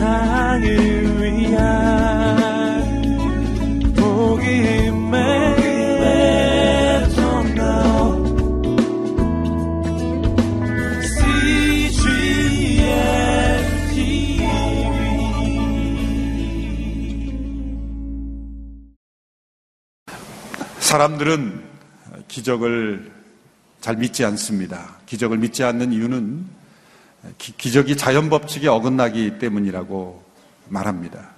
세상을 위한 복음의 사람들은 기적을 잘 믿지 않습니다. 기적을 믿지 않는 이유는 기, 적이 자연 법칙에 어긋나기 때문이라고 말합니다.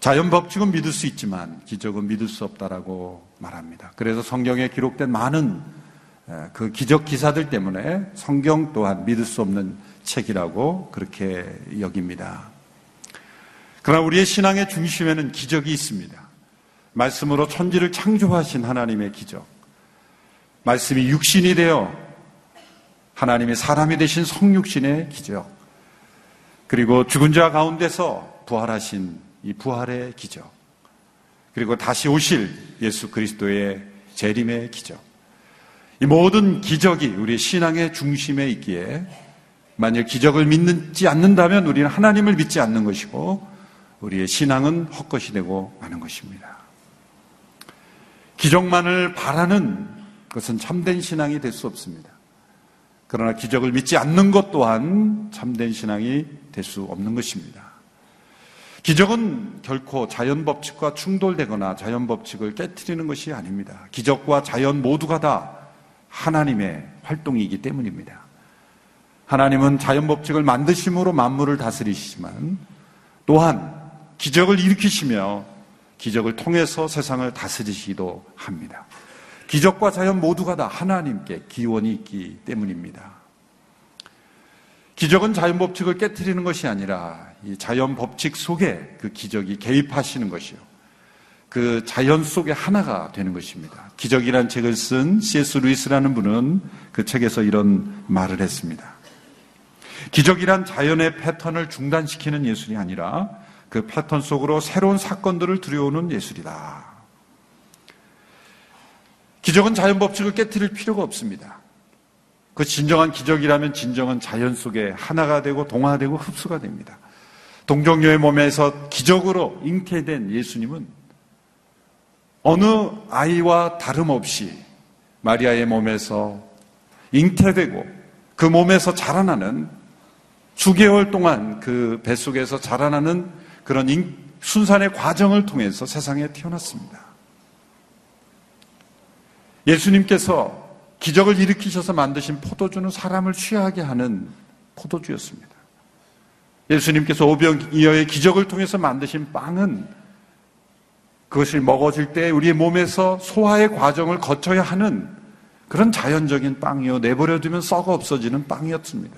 자연 법칙은 믿을 수 있지만 기적은 믿을 수 없다라고 말합니다. 그래서 성경에 기록된 많은 그 기적 기사들 때문에 성경 또한 믿을 수 없는 책이라고 그렇게 여깁니다. 그러나 우리의 신앙의 중심에는 기적이 있습니다. 말씀으로 천지를 창조하신 하나님의 기적. 말씀이 육신이 되어 하나님의 사람이 되신 성육신의 기적. 그리고 죽은 자 가운데서 부활하신 이 부활의 기적. 그리고 다시 오실 예수 그리스도의 재림의 기적. 이 모든 기적이 우리의 신앙의 중심에 있기에 만약 기적을 믿지 않는다면 우리는 하나님을 믿지 않는 것이고 우리의 신앙은 헛것이 되고 마는 것입니다. 기적만을 바라는 것은 참된 신앙이 될 수 없습니다. 그러나 기적을 믿지 않는 것 또한 참된 신앙이 될 수 없는 것입니다. 기적은 결코 자연 법칙과 충돌되거나 자연 법칙을 깨뜨리는 것이 아닙니다. 기적과 자연 모두가 다 하나님의 활동이기 때문입니다. 하나님은 자연 법칙을 만드심으로 만물을 다스리시지만 또한 기적을 일으키시며 기적을 통해서 세상을 다스리시기도 합니다. 기적과 자연 모두가 다 하나님께 기원이 있기 때문입니다. 기적은 자연 법칙을 깨뜨리는 것이 아니라 이 자연 법칙 속에 그 기적이 개입하시는 것이요. 그 자연 속에 하나가 되는 것입니다. 기적이란 책을 쓴 C.S. 루이스라는 분은 그 책에서 이런 말을 했습니다. 기적이란 자연의 패턴을 중단시키는 예술이 아니라 그 패턴 속으로 새로운 사건들을 들여오는 예술이다. 기적은 자연 법칙을 깨뜨릴 필요가 없습니다. 그 진정한 기적이라면 진정한 자연 속에 하나가 되고 동화되고 흡수가 됩니다. 동정녀의 몸에서 기적으로 잉태된 예수님은 어느 아이와 다름없이 마리아의 몸에서 잉태되고 그 몸에서 자라나는 수개월 동안 그 뱃속에서 자라나는 그런 순산의 과정을 통해서 세상에 태어났습니다. 예수님께서 기적을 일으키셔서 만드신 포도주는 사람을 취하게 하는 포도주였습니다. 예수님께서 오병이어의 기적을 통해서 만드신 빵은 그것을 먹어질 때 우리의 몸에서 소화의 과정을 거쳐야 하는 그런 자연적인 빵이요. 내버려두면 썩어 없어지는 빵이었습니다.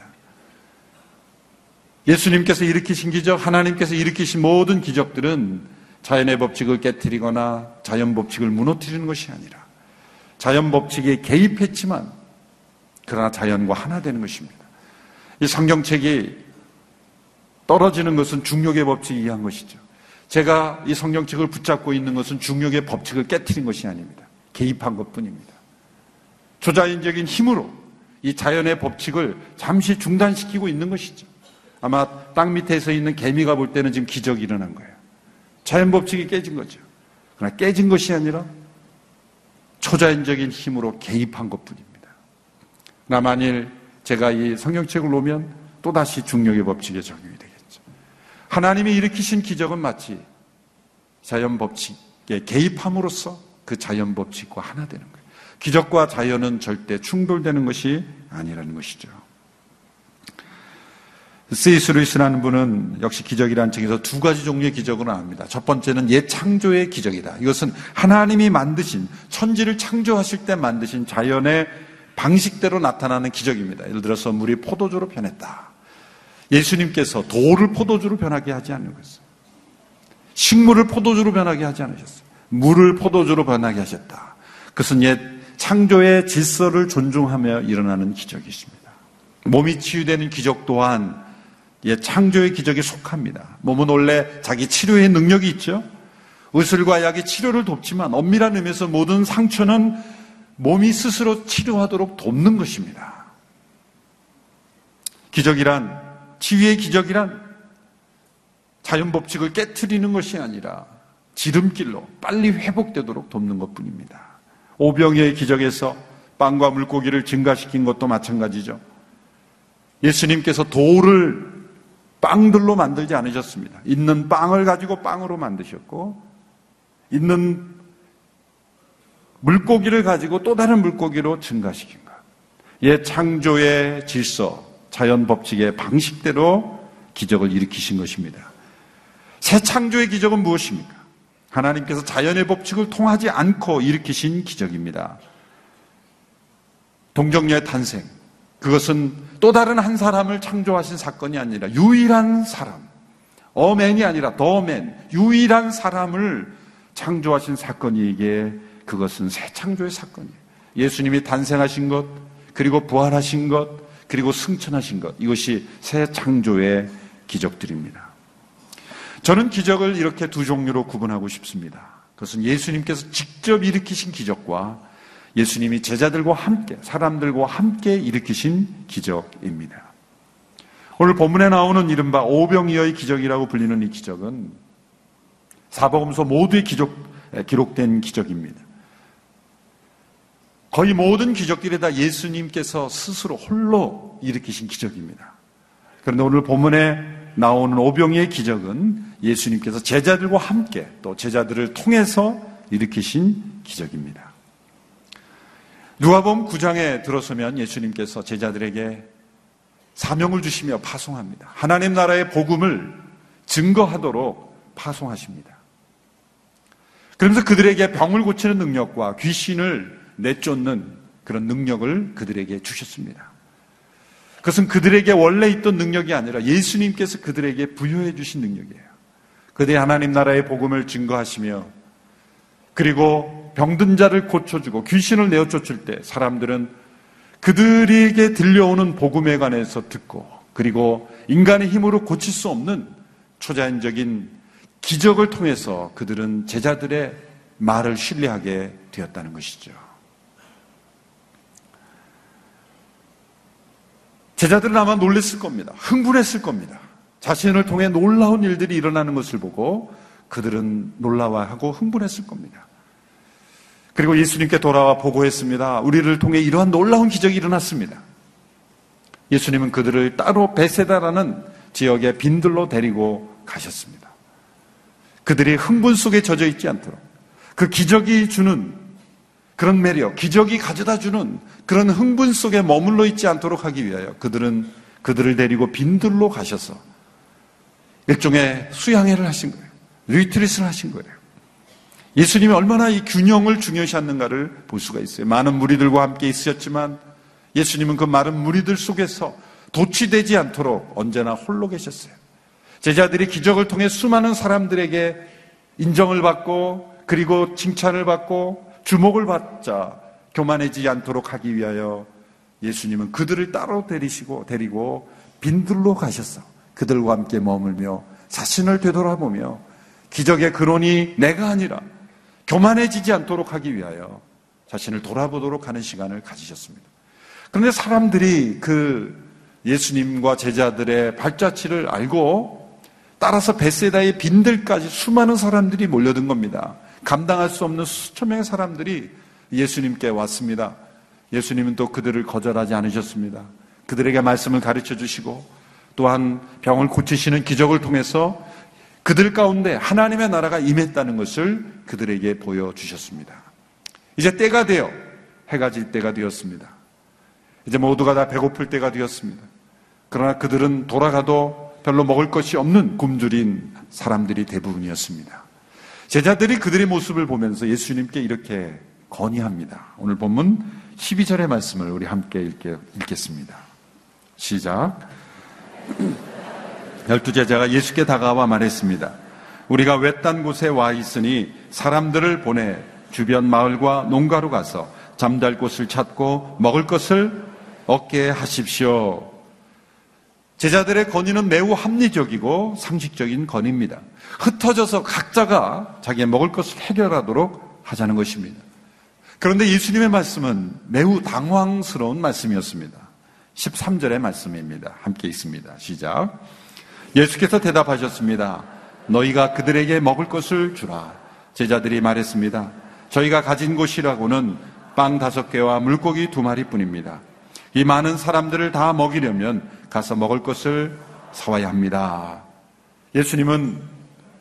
예수님께서 일으키신 기적, 하나님께서 일으키신 모든 기적들은 자연의 법칙을 깨뜨리거나 자연 법칙을 무너뜨리는 것이 아니라 자연 법칙에 개입했지만 그러나 자연과 하나 되는 것입니다. 이 성경책이 떨어지는 것은 중력의 법칙에 의한 것이죠. 제가 이 성경책을 붙잡고 있는 것은 중력의 법칙을 깨뜨린 것이 아닙니다. 개입한 것 뿐입니다. 초자연적인 힘으로 이 자연의 법칙을 잠시 중단시키고 있는 것이죠. 아마 땅 밑에 서 있는 개미가 볼 때는 지금 기적이 일어난 거예요. 자연 법칙이 깨진 거죠. 그러나 깨진 것이 아니라 초자연적인 힘으로 개입한 것 뿐입니다. 나 만일 제가 이 성경책을 놓으면 또다시 중력의 법칙에 적용이 되겠죠. 하나님이 일으키신 기적은 마치 자연 법칙에 개입함으로써 그 자연 법칙과 하나 되는 거예요. 기적과 자연은 절대 충돌되는 것이 아니라는 것이죠. 세이스 루이스라는 분은 역시 기적이라는 책에서 두 가지 종류의 기적을 나옵니다. 첫 번째는 옛 창조의 기적이다. 이것은 하나님이 만드신 천지를 창조하실 때 만드신 자연의 방식대로 나타나는 기적입니다. 예를 들어서 물이 포도주로 변했다. 예수님께서 돌을 포도주로 변하게 하지 것을. 식물을 포도주로 변하게 하지 않으셨어요. 물을 포도주로 변하게 하셨다. 그것은 옛 창조의 질서를 존중하며 일어나는 기적이십니다. 몸이 치유되는 기적 또한 예, 창조의 기적에 속합니다. 몸은 원래 자기 치료의 능력이 있죠. 의술과 약이 치료를 돕지만 엄밀한 의미에서 모든 상처는 몸이 스스로 치료하도록 돕는 것입니다. 기적이란 치유의 기적이란 자연 법칙을 깨뜨리는 것이 아니라 지름길로 빨리 회복되도록 돕는 것 뿐입니다. 오병이의 기적에서 빵과 물고기를 증가시킨 것도 마찬가지죠. 예수님께서 돌을 빵들로 만들지 않으셨습니다. 있는 빵을 가지고 빵으로 만드셨고, 있는 물고기를 가지고 또 다른 물고기로 증가시킨 것. 옛 창조의 질서, 자연 법칙의 방식대로 기적을 일으키신 것입니다. 새 창조의 기적은 무엇입니까? 하나님께서 자연의 법칙을 통하지 않고 일으키신 기적입니다. 동정녀의 탄생. 그것은 또 다른 한 사람을 창조하신 사건이 아니라 유일한 사람. 어맨이 아니라 더맨. 유일한 사람을 창조하신 사건이기에 그것은 새 창조의 사건이에요. 예수님이 탄생하신 것, 그리고 부활하신 것, 그리고 승천하신 것. 이것이 새 창조의 기적들입니다. 저는 기적을 이렇게 두 종류로 구분하고 싶습니다. 그것은 예수님께서 직접 일으키신 기적과 예수님이 제자들과 함께, 사람들과 함께 일으키신 기적입니다. 오늘 본문에 나오는 이른바 오병이어의 기적이라고 불리는 이 기적은 사복음서 모두의 기적, 기록된 기적입니다. 거의 모든 기적들이 다 예수님께서 스스로 홀로 일으키신 기적입니다. 그런데 오늘 본문에 나오는 오병이의 기적은 예수님께서 제자들과 함께 또 제자들을 통해서 일으키신 기적입니다. 누가복음 9장에 들어서면 예수님께서 제자들에게 사명을 주시며 파송합니다. 하나님 나라의 복음을 증거하도록 파송하십니다. 그러면서 그들에게 병을 고치는 능력과 귀신을 내쫓는 그런 능력을 그들에게 주셨습니다. 그것은 그들에게 원래 있던 능력이 아니라 예수님께서 그들에게 부여해 주신 능력이에요. 그들이 하나님 나라의 복음을 증거하시며 그리고 병든 자를 고쳐주고 귀신을 내어 쫓을 때 사람들은 그들에게 들려오는 복음에 관해서 듣고 그리고 인간의 힘으로 고칠 수 없는 초자연적인 기적을 통해서 그들은 제자들의 말을 신뢰하게 되었다는 것이죠. 제자들은 아마 놀랬을 겁니다. 흥분했을 겁니다. 자신을 통해 놀라운 일들이 일어나는 것을 보고 그들은 놀라워하고 흥분했을 겁니다. 그리고 예수님께 돌아와 보고했습니다. 우리를 통해 이러한 놀라운 기적이 일어났습니다. 예수님은 그들을 따로 베세다라는 지역에 빈들로 데리고 가셨습니다. 그들이 흥분 속에 젖어 있지 않도록 그 기적이 주는 그런 매력, 기적이 가져다 주는 그런 흥분 속에 머물러 있지 않도록 하기 위하여 그들은 그들을 데리고 빈들로 가셔서 일종의 수양회를 하신 거예요. 리트릿을 하신 거예요. 예수님이 얼마나 이 균형을 중요시하는가를 볼 수가 있어요. 많은 무리들과 함께 있으셨지만 예수님은 그 많은 무리들 속에서 도취되지 않도록 언제나 홀로 계셨어요. 제자들이 기적을 통해 수많은 사람들에게 인정을 받고 그리고 칭찬을 받고 주목을 받자 교만해지지 않도록 하기 위하여 예수님은 그들을 따로 데리시고 데리고 빈들로 가셨어. 그들과 함께 머물며 자신을 되돌아보며 기적의 근원이 내가 아니라 교만해지지 않도록 하기 위하여 자신을 돌아보도록 하는 시간을 가지셨습니다. 그런데 사람들이 그 예수님과 제자들의 발자취를 알고 따라서 베세다의 빈들까지 수많은 사람들이 몰려든 겁니다. 감당할 수 없는 수천 명의 사람들이 예수님께 왔습니다. 예수님은 또 그들을 거절하지 않으셨습니다. 그들에게 말씀을 가르쳐 주시고 또한 병을 고치시는 기적을 통해서 그들 가운데 하나님의 나라가 임했다는 것을 그들에게 보여주셨습니다. 이제 때가 되어 해가 질 때가 되었습니다. 이제 모두가 다 배고플 때가 되었습니다. 그러나 그들은 돌아가도 별로 먹을 것이 없는 굶주린 사람들이 대부분이었습니다. 제자들이 그들의 모습을 보면서 예수님께 이렇게 건의합니다. 오늘 본문 12절의 말씀을 우리 함께 읽겠습니다. 시작. 열두 제자가 예수께 다가와 말했습니다. 우리가 외딴 곳에 와 있으니 사람들을 보내 주변 마을과 농가로 가서 잠잘 곳을 찾고 먹을 것을 얻게 하십시오. 제자들의 건의는 매우 합리적이고 상식적인 건의입니다. 흩어져서 각자가 자기의 먹을 것을 해결하도록 하자는 것입니다. 그런데 예수님의 말씀은 매우 당황스러운 말씀이었습니다. 13절의 말씀입니다. 함께 있습니다. 시작. 예수께서 대답하셨습니다. 너희가 그들에게 먹을 것을 주라. 제자들이 말했습니다. 저희가 가진 곳이라고는 빵 다섯 개와 물고기 두 마리뿐입니다. 이 많은 사람들을 다 먹이려면 가서 먹을 것을 사와야 합니다. 예수님은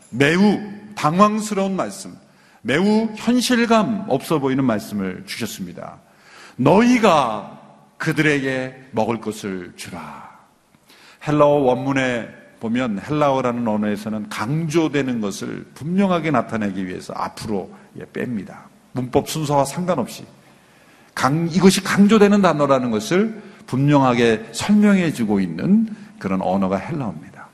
매우 당황스러운 말씀, 매우 현실감 없어 보이는 말씀을 주셨습니다. 너희가 그들에게 먹을 것을 주라. 헬라어 원문에 보면 헬라어라는 언어에서는 강조되는 것을 분명하게 나타내기 위해서 앞으로 예, 뺍니다. 문법 순서와 상관없이 강, 이것이 강조되는 단어라는 것을 분명하게 설명해 주고 있는 그런 언어가 헬라어입니다.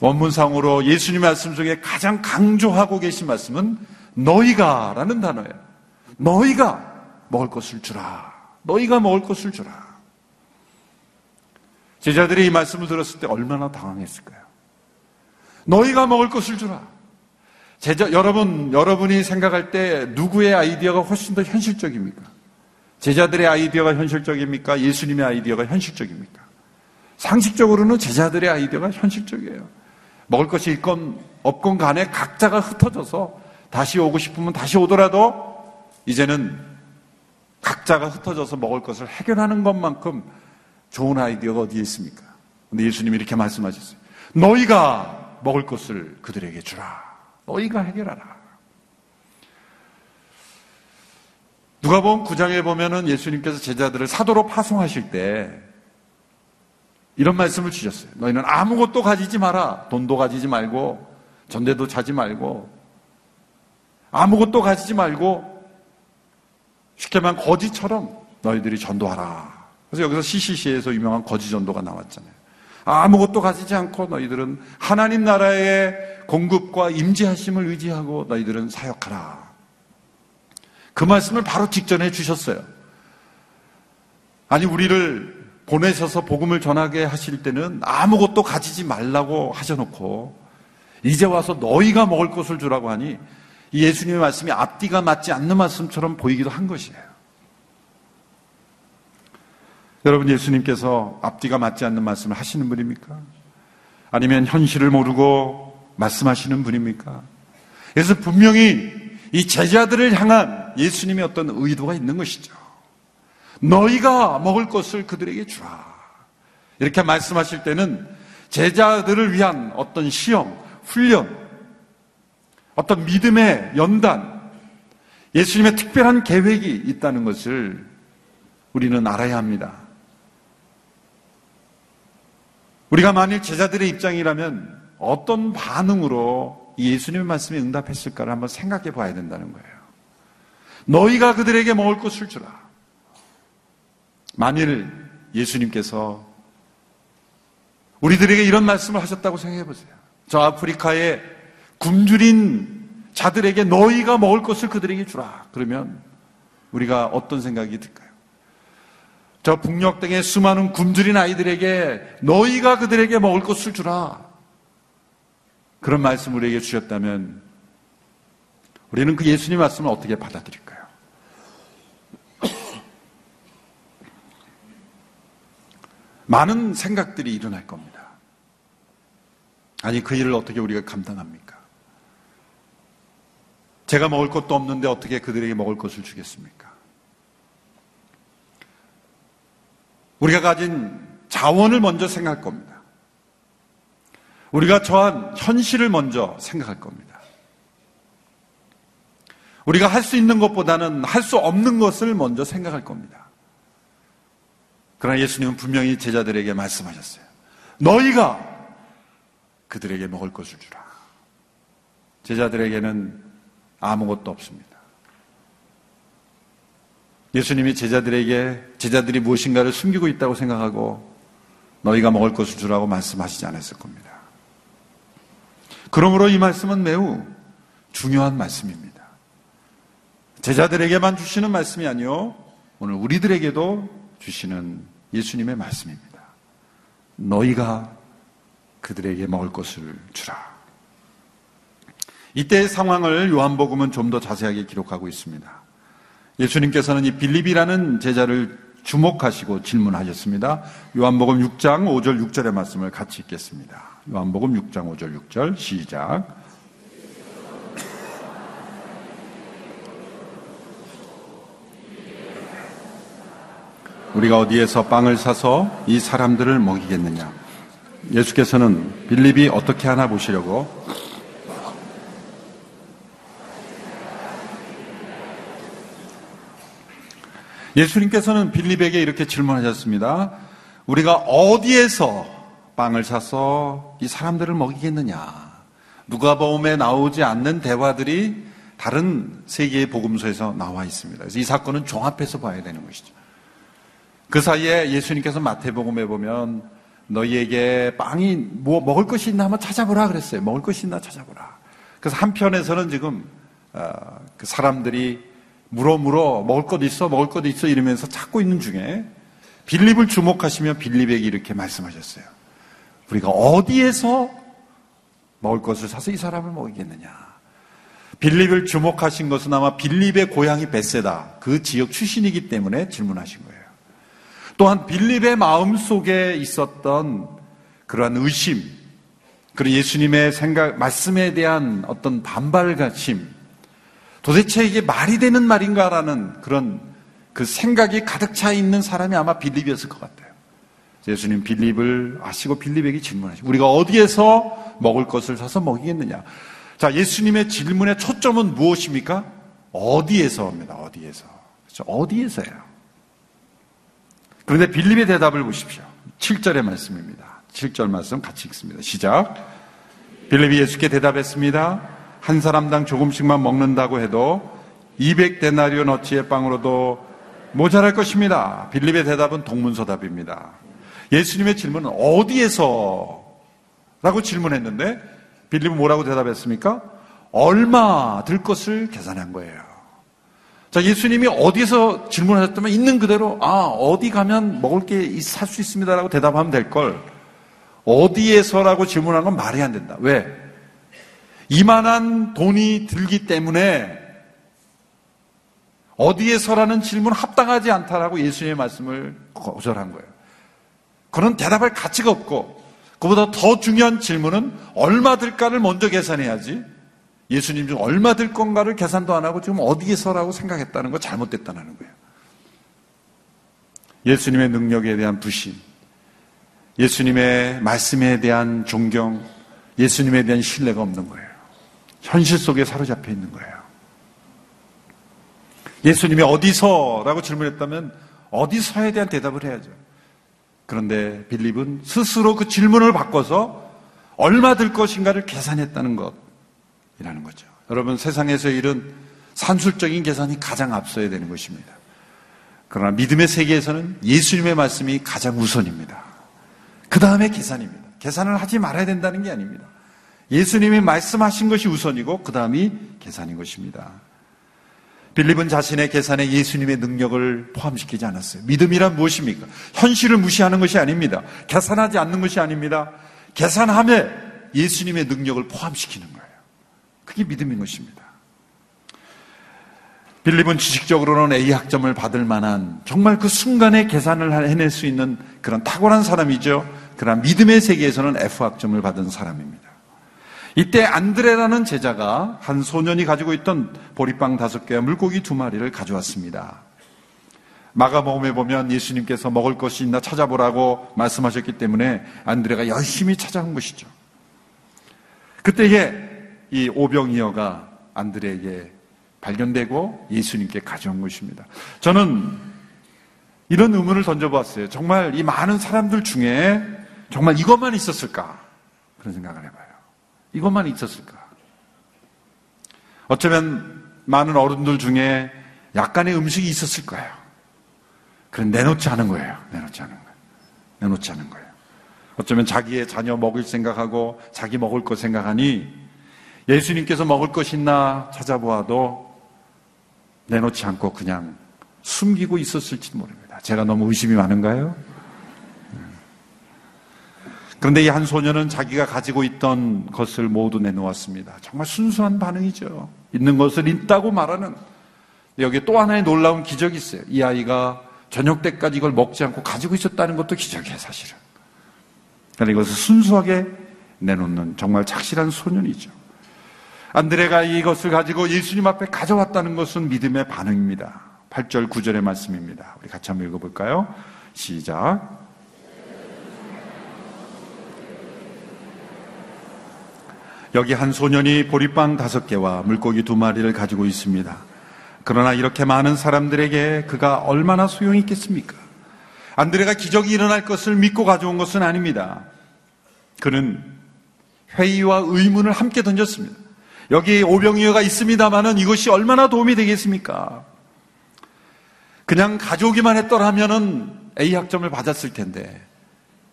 원문상으로 예수님 말씀 중에 가장 강조하고 계신 말씀은 너희가 라는 단어예요. 너희가 먹을 것을 주라. 너희가 먹을 것을 주라. 제자들이 이 말씀을 들었을 때 얼마나 당황했을까요? 너희가 먹을 것을 주라. 제자, 여러분, 여러분이 생각할 때 누구의 아이디어가 훨씬 더 현실적입니까? 제자들의 아이디어가 현실적입니까? 예수님의 아이디어가 현실적입니까? 상식적으로는 제자들의 아이디어가 현실적이에요. 먹을 것이 있건 없건 간에 각자가 흩어져서 다시 오고 싶으면 다시 오더라도 이제는 각자가 흩어져서 먹을 것을 해결하는 것만큼 좋은 아이디어가 어디에 있습니까? 근데 예수님이 이렇게 말씀하셨어요. 너희가 먹을 것을 그들에게 주라. 너희가 해결하라. 누가 보면 9장에 보면은 예수님께서 제자들을 사도로 파송하실 때 이런 말씀을 주셨어요. 너희는 아무것도 가지지 마라. 돈도 가지지 말고, 전대도 자지 말고, 아무것도 가지지 말고, 쉽게 말하면 거지처럼 너희들이 전도하라. 그래서 여기서 CCC에서 유명한 거지 전도가 나왔잖아요. 아무것도 가지지 않고 너희들은 하나님 나라의 공급과 임재하심을 의지하고 너희들은 사역하라. 그 말씀을 바로 직전해 주셨어요. 아니 우리를 보내셔서 복음을 전하게 하실 때는 아무것도 가지지 말라고 하셔놓고 이제 와서 너희가 먹을 것을 주라고 하니 예수님의 말씀이 앞뒤가 맞지 않는 말씀처럼 보이기도 한 것이에요. 여러분 예수님께서 앞뒤가 맞지 않는 말씀을 하시는 분입니까? 아니면 현실을 모르고 말씀하시는 분입니까? 그래서 분명히 이 제자들을 향한 예수님의 어떤 의도가 있는 것이죠. 너희가 먹을 것을 그들에게 주라. 이렇게 말씀하실 때는 제자들을 위한 어떤 시험, 훈련, 어떤 믿음의 연단, 예수님의 특별한 계획이 있다는 것을 우리는 알아야 합니다. 우리가 만일 제자들의 입장이라면 어떤 반응으로 예수님의 말씀에 응답했을까를 한번 생각해 봐야 된다는 거예요. 너희가 그들에게 먹을 것을 주라. 만일 예수님께서 우리들에게 이런 말씀을 하셨다고 생각해 보세요. 저 아프리카에 굶주린 자들에게 너희가 먹을 것을 그들에게 주라. 그러면 우리가 어떤 생각이 들까요? 저 북녘 등의 수많은 굶주린 아이들에게 너희가 그들에게 먹을 것을 주라. 그런 말씀을 우리에게 주셨다면 우리는 그 예수님 말씀을 어떻게 받아들일까요? 많은 생각들이 일어날 겁니다. 아니, 그 일을 어떻게 우리가 감당합니까? 제가 먹을 것도 없는데 어떻게 그들에게 먹을 것을 주겠습니까? 우리가 가진 자원을 먼저 생각할 겁니다. 우리가 처한 현실을 먼저 생각할 겁니다. 우리가 할 수 있는 것보다는 할 수 없는 것을 먼저 생각할 겁니다. 그러나 예수님은 분명히 제자들에게 말씀하셨어요. 너희가 그들에게 먹을 것을 주라. 제자들에게는 아무것도 없습니다. 예수님이 제자들에게 제자들이 무엇인가를 숨기고 있다고 생각하고 너희가 먹을 것을 주라고 말씀하시지 않았을 겁니다. 그러므로 이 말씀은 매우 중요한 말씀입니다. 제자들에게만 주시는 말씀이 아니요 오늘 우리들에게도 주시는 예수님의 말씀입니다. 너희가 그들에게 먹을 것을 주라. 이때의 상황을 요한복음은 좀 더 자세하게 기록하고 있습니다. 예수님께서는 이 빌립이라는 제자를 주목하시고 질문하셨습니다. 요한복음 6장 5절 6절의 말씀을 같이 읽겠습니다. 요한복음 6장 5절 6절 시작. 우리가 어디에서 빵을 사서 이 사람들을 먹이겠느냐? 예수께서는 빌립이 어떻게 하나 보시려고 예수님께서는 빌립에게 이렇게 질문하셨습니다. 우리가 어디에서 빵을 사서 이 사람들을 먹이겠느냐? 누가복음에 나오지 않는 대화들이 다른 세계의 복음서에서 나와 있습니다. 그래서 이 사건은 종합해서 봐야 되는 것이죠. 그 사이에 예수님께서 마태복음에 보면 너희에게 빵이 뭐 먹을 것이 있나 한번 찾아보라 그랬어요. 먹을 것이 있나 찾아보라. 그래서 한편에서는 지금 어, 그 사람들이 물어 물어 먹을 것 있어 먹을 것 있어 이러면서 찾고 있는 중에 빌립을 주목하시며 빌립에게 이렇게 말씀하셨어요. 우리가 어디에서 먹을 것을 사서 이 사람을 먹이겠느냐. 빌립을 주목하신 것은 아마 빌립의 고향이 베세다 그 지역 출신이기 때문에 질문하신 거예요. 또한 빌립의 마음 속에 있었던 그러한 의심, 그리고 예수님의 생각, 말씀에 대한 어떤 반발가심, 도대체 이게 말이 되는 말인가라는 그런 그 생각이 가득 차 있는 사람이 아마 빌립이었을 것 같아요. 예수님 빌립을 아시고 빌립에게 질문하시고 우리가 어디에서 먹을 것을 사서 먹이겠느냐? 자, 예수님의 질문의 초점은 무엇입니까? 어디에서입니다. 어디에서. 그렇죠? 어디에서예요? 그런데 빌립의 대답을 보십시오. 7절의 말씀입니다. 7절 말씀 같이 읽습니다. 시작. 빌립이 예수께 대답했습니다. 한 사람당 조금씩만 먹는다고 해도 200데나리온 어치의 빵으로도 모자랄 것입니다. 빌립의 대답은 동문서답입니다. 예수님의 질문은 어디에서? 라고 질문했는데 빌립은 뭐라고 대답했습니까? 얼마 들 것을 계산한 거예요. 자, 예수님이 어디서 질문하셨다면 있는 그대로, 아, 어디 가면 먹을 게 살 수 있습니다라고 대답하면 될 걸, 어디에서라고 질문한 건 말이 안 된다. 왜? 이만한 돈이 들기 때문에 어디에서라는 질문 합당하지 않다라고 예수님의 말씀을 거절한 거예요. 그런 대답할 가치가 없고, 그보다 더 중요한 질문은 얼마 들까를 먼저 계산해야지 예수님 중 얼마 들 건가를 계산도 안 하고 지금 어디에서라고 생각했다는 거 잘못됐다는 거예요. 예수님의 능력에 대한 부심, 예수님의 말씀에 대한 존경, 예수님에 대한 신뢰가 없는 거예요. 현실 속에 사로잡혀 있는 거예요. 예수님이 어디서라고 질문했다면 어디서에 대한 대답을 해야죠. 그런데 빌립은 스스로 그 질문을 바꿔서 얼마 들 것인가를 계산했다는 것. 이라는 거죠. 여러분 세상에서 일은 산술적인 계산이 가장 앞서야 되는 것입니다. 그러나 믿음의 세계에서는 예수님의 말씀이 가장 우선입니다. 그 다음에 계산입니다. 계산을 하지 말아야 된다는 게 아닙니다. 예수님이 말씀하신 것이 우선이고 그 다음이 계산인 것입니다. 빌립은 자신의 계산에 예수님의 능력을 포함시키지 않았어요. 믿음이란 무엇입니까? 현실을 무시하는 것이 아닙니다. 계산하지 않는 것이 아닙니다. 계산함에 예수님의 능력을 포함시키는 거예요. 그게 믿음인 것입니다. 빌립은 지식적으로는 A 학점을 받을 만한 정말 그 순간에 계산을 해낼 수 있는 그런 탁월한 사람이죠. 그러나 믿음의 세계에서는 F 학점을 받은 사람입니다. 이때 안드레라는 제자가 한 소년이 가지고 있던 보리빵 다섯 개와 물고기 두 마리를 가져왔습니다. 마가복음에 보면 예수님께서 먹을 것이 있나 찾아보라고 말씀하셨기 때문에 안드레가 열심히 찾아온 것이죠. 그때에 이 오병이어가 안드레에게 발견되고 예수님께 가져온 것입니다. 저는 이런 의문을 던져봤어요. 정말 이 많은 사람들 중에 정말 이것만 있었을까? 그런 생각을 해봐요. 이것만 있었을까? 어쩌면 많은 어른들 중에 약간의 음식이 있었을 거예요. 그런 내놓지 않은 거예요. 내놓지 않은 거예요. 내놓지 않은 거예요. 어쩌면 자기의 자녀 먹을 생각하고 자기 먹을 거 생각하니 예수님께서 먹을 것 있나 찾아보아도 내놓지 않고 그냥 숨기고 있었을지도 모릅니다. 제가 너무 의심이 많은가요? 그런데 이 한 소녀는 자기가 가지고 있던 것을 모두 내놓았습니다. 정말 순수한 반응이죠. 있는 것을 있다고 말하는 여기에 또 하나의 놀라운 기적이 있어요. 이 아이가 저녁 때까지 이걸 먹지 않고 가지고 있었다는 것도 기적이에요, 사실은. 그러나 이것을 순수하게 내놓는 정말 착실한 소년이죠. 안드레가 이것을 가지고 예수님 앞에 가져왔다는 것은 믿음의 반응입니다. 8절 9절의 말씀입니다. 우리 같이 한번 읽어볼까요? 시작. 여기 한 소년이 보리빵 다섯 개와 물고기 두 마리를 가지고 있습니다. 그러나 이렇게 많은 사람들에게 그가 얼마나 소용이 있겠습니까? 안드레가 기적이 일어날 것을 믿고 가져온 것은 아닙니다. 그는 회의와 의문을 함께 던졌습니다. 여기 오병이어가 있습니다만은 이것이 얼마나 도움이 되겠습니까? 그냥 가져오기만 했더라면은 A 학점을 받았을 텐데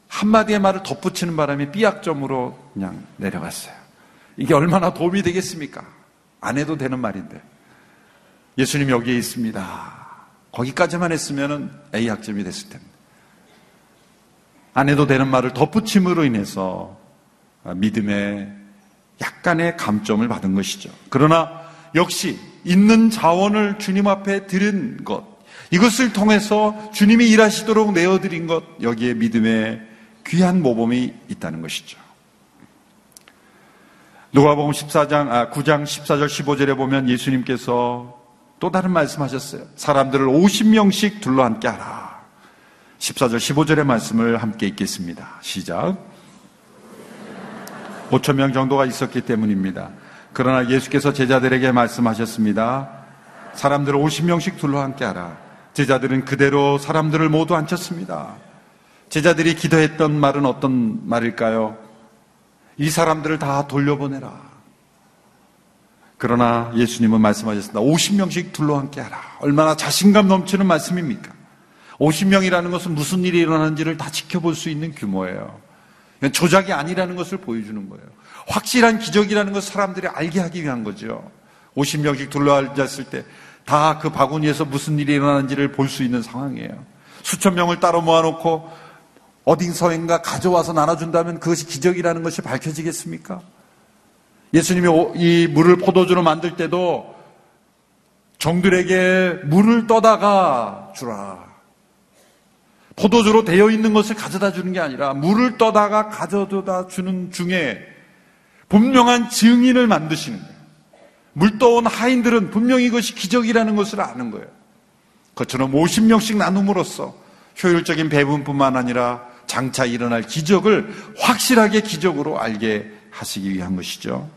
한마디의 말을 덧붙이는 바람에 B 학점으로 그냥 내려갔어요. 이게 얼마나 도움이 되겠습니까? 안 해도 되는 말인데. 예수님 여기에 있습니다. 거기까지만 했으면은 A 학점이 됐을 텐데. 안 해도 되는 말을 덧붙임으로 인해서 믿음의 약간의 감점을 받은 것이죠. 그러나 역시 있는 자원을 주님 앞에 드린 것, 이것을 통해서 주님이 일하시도록 내어드린 것, 여기에 믿음의 귀한 모범이 있다는 것이죠. 누가복음 14장, 아, 9장 14절 15절에 보면 예수님께서 또 다른 말씀하셨어요. 사람들을 50명씩 둘러 함께 하라. 14절 15절의 말씀을 함께 읽겠습니다. 시작. 5천 명 정도가 있었기 때문입니다. 그러나 예수께서 제자들에게 말씀하셨습니다. 사람들을 50명씩 둘러 함께 하라. 제자들은 그대로 사람들을 모두 앉혔습니다. 제자들이 기도했던 말은 어떤 말일까요? 이 사람들을 다 돌려보내라. 그러나 예수님은 말씀하셨습니다. 50명씩 둘러 함께 하라. 얼마나 자신감 넘치는 말씀입니까? 50명이라는 것은 무슨 일이 일어나는지를 다 지켜볼 수 있는 규모예요. 조작이 아니라는 것을 보여주는 거예요. 확실한 기적이라는 것을 사람들이 알게 하기 위한 거죠. 50명씩 둘러앉았을 때 다 그 바구니에서 무슨 일이 일어나는지를 볼 수 있는 상황이에요. 수천 명을 따로 모아놓고 어딘서인가 가져와서 나눠준다면 그것이 기적이라는 것이 밝혀지겠습니까? 예수님이 이 물을 포도주로 만들 때도 종들에게 물을 떠다가 주라. 포도주로 되어 있는 것을 가져다 주는 게 아니라 물을 떠다가 가져다 주는 중에 분명한 증인을 만드시는 거예요. 물 떠온 하인들은 분명히 이것이 기적이라는 것을 아는 거예요. 그처럼 50명씩 나눔으로써 효율적인 배분뿐만 아니라 장차 일어날 기적을 확실하게 기적으로 알게 하시기 위한 것이죠.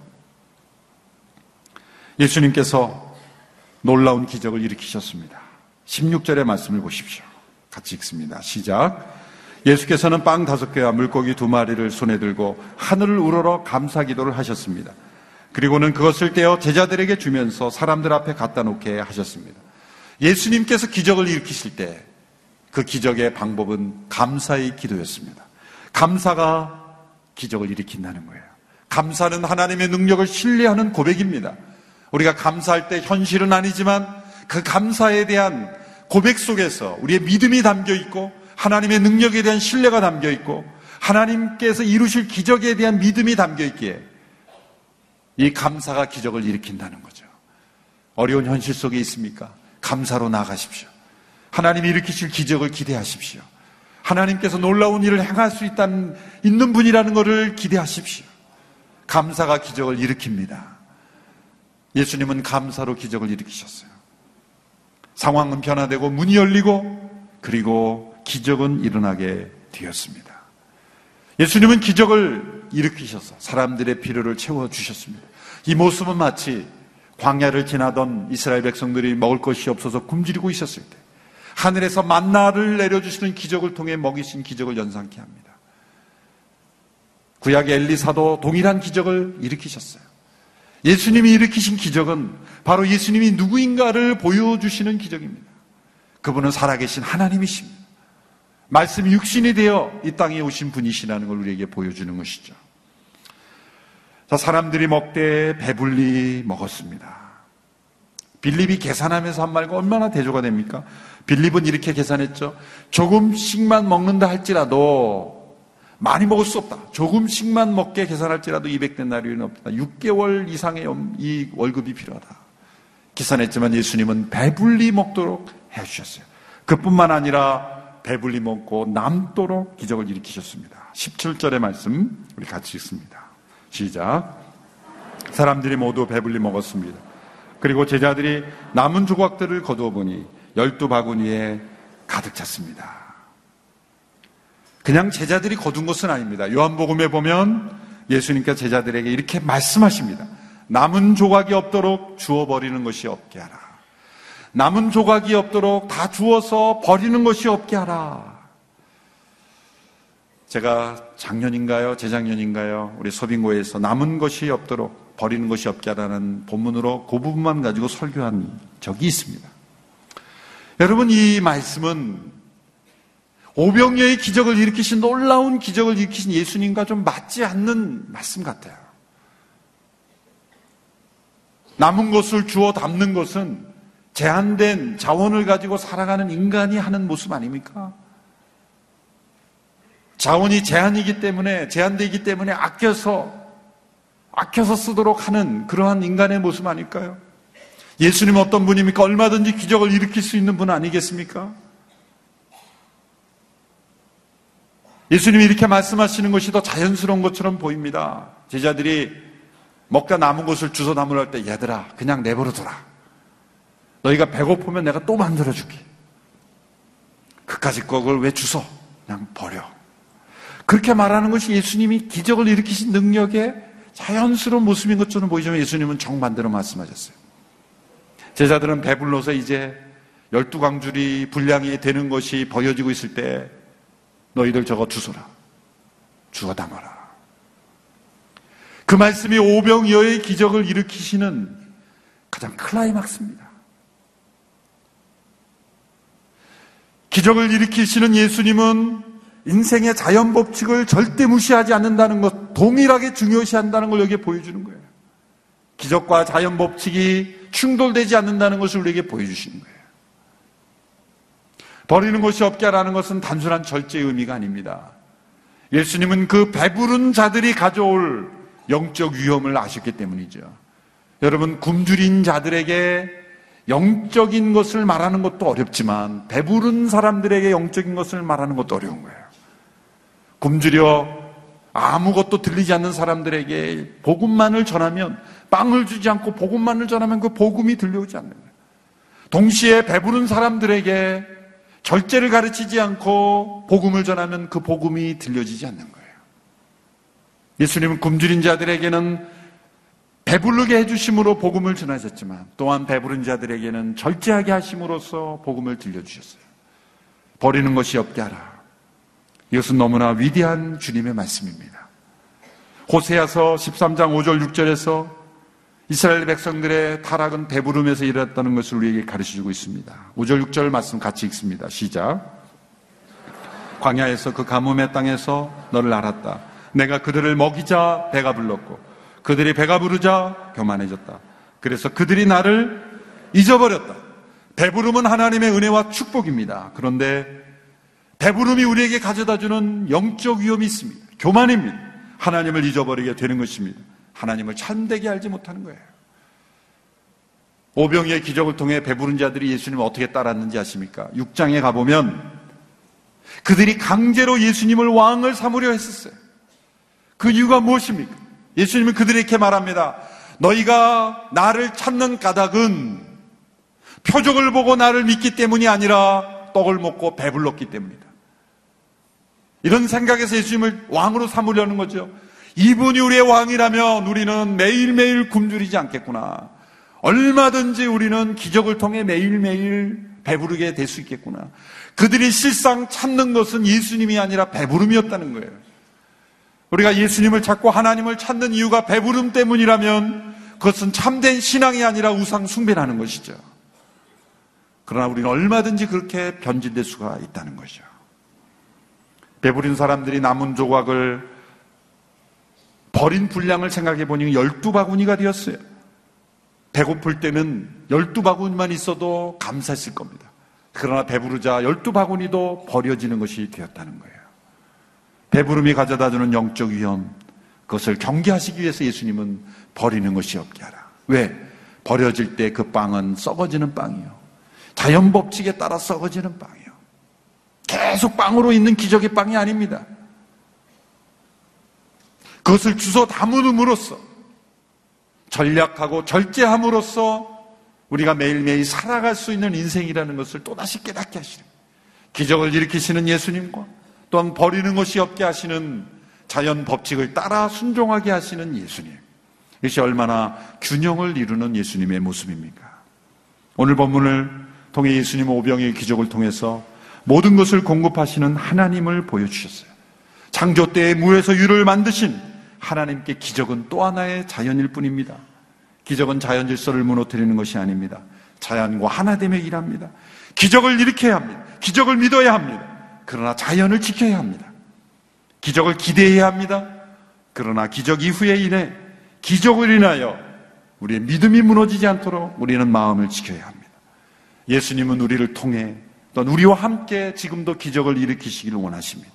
예수님께서 놀라운 기적을 일으키셨습니다. 16절의 말씀을 보십시오. 같이 읽습니다. 시작. 예수께서는 빵 다섯 개와 물고기 두 마리를 손에 들고 하늘을 우러러 감사 기도를 하셨습니다. 그리고는 그것을 떼어 제자들에게 주면서 사람들 앞에 갖다 놓게 하셨습니다. 예수님께서 기적을 일으키실 때 그 기적의 방법은 감사의 기도였습니다. 감사가 기적을 일으킨다는 거예요. 감사는 하나님의 능력을 신뢰하는 고백입니다. 우리가 감사할 때 현실은 아니지만 그 감사에 대한 고백 속에서 우리의 믿음이 담겨 있고 하나님의 능력에 대한 신뢰가 담겨 있고 하나님께서 이루실 기적에 대한 믿음이 담겨 있기에 이 감사가 기적을 일으킨다는 거죠. 어려운 현실 속에 있습니까? 감사로 나가십시오. 하나님이 일으키실 기적을 기대하십시오. 하나님께서 놀라운 일을 행할 수 있다는, 있는 분이라는 것을 기대하십시오. 감사가 기적을 일으킵니다. 예수님은 감사로 기적을 일으키셨어요. 상황은 변화되고 문이 열리고 그리고 기적은 일어나게 되었습니다. 예수님은 기적을 일으키셔서 사람들의 필요를 채워주셨습니다. 이 모습은 마치 광야를 지나던 이스라엘 백성들이 먹을 것이 없어서 굶주리고 있었을 때 하늘에서 만나를 내려주시는 기적을 통해 먹이신 기적을 연상케 합니다. 구약의 엘리사도 동일한 기적을 일으키셨어요. 예수님이 일으키신 기적은 바로 예수님이 누구인가를 보여주시는 기적입니다. 그분은 살아계신 하나님이십니다. 말씀이 육신이 되어 이 땅에 오신 분이시라는 걸 우리에게 보여주는 것이죠. 자, 사람들이 먹되 배불리 먹었습니다. 빌립이 계산하면서 한 말과 얼마나 대조가 됩니까? 빌립은 이렇게 계산했죠. 조금씩만 먹는다 할지라도 많이 먹을 수 없다. 조금씩만 먹게 계산할지라도 200데나리는 없다. 6개월 이상의 이 월급이 필요하다. 계산했지만 예수님은 배불리 먹도록 해주셨어요. 그뿐만 아니라 배불리 먹고 남도록 기적을 일으키셨습니다. 17절의 말씀 우리 같이 읽습니다. 시작. 사람들이 모두 배불리 먹었습니다. 그리고 제자들이 남은 조각들을 거두어 보니 열두 바구니에 가득 찼습니다. 그냥 제자들이 거둔 것은 아닙니다. 요한복음에 보면 예수님께서 제자들에게 이렇게 말씀하십니다. 남은 조각이 없도록 주워버리는 것이 없게 하라. 남은 조각이 없도록 다 주워서 버리는 것이 없게 하라. 제가 작년인가요? 재작년인가요? 우리 소빙고에서 남은 것이 없도록 버리는 것이 없게 하라는 본문으로 그 부분만 가지고 설교한 적이 있습니다. 여러분, 이 말씀은 오병이의 기적을 일으키신 놀라운 기적을 일으키신 예수님과 좀 맞지 않는 말씀 같아요. 남은 것을 주워 담는 것은 제한된 자원을 가지고 살아가는 인간이 하는 모습 아닙니까? 자원이 제한이기 때문에, 제한되기 때문에 아껴서, 아껴서 쓰도록 하는 그러한 인간의 모습 아닐까요? 예수님 어떤 분입니까? 얼마든지 기적을 일으킬 수 있는 분 아니겠습니까? 예수님이 이렇게 말씀하시는 것이 더 자연스러운 것처럼 보입니다. 제자들이 먹다 남은 것을 주워 담으려 할 때, 얘들아, 그냥 내버려 둬라. 너희가 배고프면 내가 또 만들어줄게. 그까짓 거를 왜 주워? 그냥 버려. 그렇게 말하는 것이 예수님이 기적을 일으키신 능력의 자연스러운 모습인 것처럼 보이지만 예수님은 정반대로 말씀하셨어요. 제자들은 배불러서 이제 열두 광줄이 분량이 되는 것이 보여지고 있을 때 너희들 저거 주소라. 주워 담아라. 그 말씀이 오병이어의 기적을 일으키시는 가장 클라이막스입니다. 기적을 일으키시는 예수님은 인생의 자연 법칙을 절대 무시하지 않는다는 것, 동일하게 중요시한다는 걸 여기에 보여주는 거예요. 기적과 자연 법칙이 충돌되지 않는다는 것을 우리에게 보여주시는 거예요. 버리는 것이 없게 하라는 것은 단순한 절제의 의미가 아닙니다. 예수님은 그 배부른 자들이 가져올 영적 위험을 아셨기 때문이죠. 여러분, 굶주린 자들에게 영적인 것을 말하는 것도 어렵지만 배부른 사람들에게 영적인 것을 말하는 것도 어려운 거예요. 굶주려 아무것도 들리지 않는 사람들에게 복음만을 전하면 빵을 주지 않고 복음만을 전하면 그 복음이 들려오지 않는 거예요. 동시에 배부른 사람들에게 절제를 가르치지 않고 복음을 전하면 그 복음이 들려지지 않는 거예요. 예수님은 굶주린 자들에게는 배부르게 해주심으로 복음을 전하셨지만 또한 배부른 자들에게는 절제하게 하심으로써 복음을 들려주셨어요. 버리는 것이 없게 하라. 이것은 너무나 위대한 주님의 말씀입니다. 호세아서 13장 5절 6절에서 이스라엘 백성들의 타락은 배부름에서 일어났다는 것을 우리에게 가르쳐주고 있습니다. 5절 6절 말씀 같이 읽습니다. 시작. 광야에서 그 가뭄의 땅에서 너를 알았다. 내가 그들을 먹이자 배가 불렀고 그들이 배가 부르자 교만해졌다. 그래서 그들이 나를 잊어버렸다. 배부름은 하나님의 은혜와 축복입니다. 그런데 배부름이 우리에게 가져다 주는 영적 위험이 있습니다. 교만입니다. 하나님을 잊어버리게 되는 것입니다. 하나님을 참되게 알지 못하는 거예요. 오병이의 기적을 통해 배부른 자들이 예수님을 어떻게 따랐는지 아십니까? 6장에 가보면 그들이 강제로 예수님을 왕을 삼으려 했었어요. 그 이유가 무엇입니까? 예수님은 그들에게 말합니다. 너희가 나를 찾는 까닭은 표적을 보고 나를 믿기 때문이 아니라 떡을 먹고 배불렀기 때문이다. 이런 생각에서 예수님을 왕으로 삼으려는 거죠. 이분이 우리의 왕이라면 우리는 매일매일 굶주리지 않겠구나. 얼마든지 우리는 기적을 통해 매일매일 배부르게 될 수 있겠구나. 그들이 실상 찾는 것은 예수님이 아니라 배부름이었다는 거예요. 우리가 예수님을 찾고 하나님을 찾는 이유가 배부름 때문이라면 그것은 참된 신앙이 아니라 우상 숭배라는 것이죠. 그러나 우리는 얼마든지 그렇게 변질될 수가 있다는 거죠. 배부린 사람들이 남은 조각을 버린 분량을 생각해 보니 12바구니가 되었어요. 배고플 때는 12바구니만 있어도 감사했을 겁니다. 그러나 배부르자 12바구니도 버려지는 것이 되었다는 거예요. 배부름이 가져다 주는 영적 위험, 그것을 경계하시기 위해서 예수님은 버리는 것이 없게 하라. 왜? 버려질 때 그 빵은 썩어지는 빵이요. 자연 법칙에 따라 썩어지는 빵이요. 계속 빵으로 있는 기적의 빵이 아닙니다. 그것을 주소 담음으로써 전략하고 절제함으로써 우리가 매일매일 살아갈 수 있는 인생이라는 것을 또다시 깨닫게 하시는 기적을 일으키시는 예수님과 또한 버리는 것이 없게 하시는 자연 법칙을 따라 순종하게 하시는 예수님. 이것이 얼마나 균형을 이루는 예수님의 모습입니까? 오늘 본문을 통해 예수님 오병의 기적을 통해서 모든 것을 공급하시는 하나님을 보여주셨어요. 창조 때에 무에서 유를 만드신 하나님께 기적은 또 하나의 자연일 뿐입니다. 기적은 자연 질서를 무너뜨리는 것이 아닙니다. 자연과 하나됨에 일합니다. 기적을 일으켜야 합니다. 기적을 믿어야 합니다. 그러나 자연을 지켜야 합니다. 기적을 기대해야 합니다. 그러나 기적 이후에 인해 기적을 인하여 우리의 믿음이 무너지지 않도록 우리는 마음을 지켜야 합니다. 예수님은 우리를 통해 또는 우리와 함께 지금도 기적을 일으키시기를 원하십니다.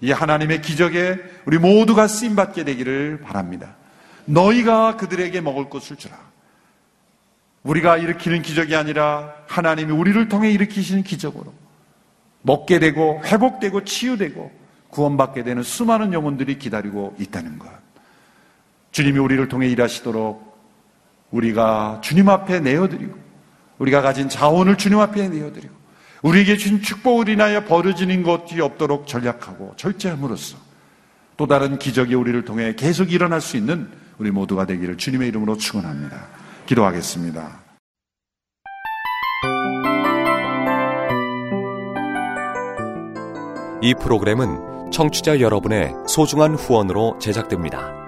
이 하나님의 기적에 우리 모두가 쓰임 받게 되기를 바랍니다. 너희가 그들에게 먹을 것을 주라. 우리가 일으키는 기적이 아니라 하나님이 우리를 통해 일으키시는 기적으로 먹게 되고 회복되고 치유되고 구원받게 되는 수많은 영혼들이 기다리고 있다는 것. 주님이 우리를 통해 일하시도록 우리가 주님 앞에 내어드리고 우리가 가진 자원을 주님 앞에 내어드리고 우리에게 준 축복을 인하여 버려지는 것이 없도록 전략하고 절제함으로써 또 다른 기적이 우리를 통해 계속 일어날 수 있는 우리 모두가 되기를 주님의 이름으로 축원합니다. 기도하겠습니다. 이 프로그램은 청취자 여러분의 소중한 후원으로 제작됩니다.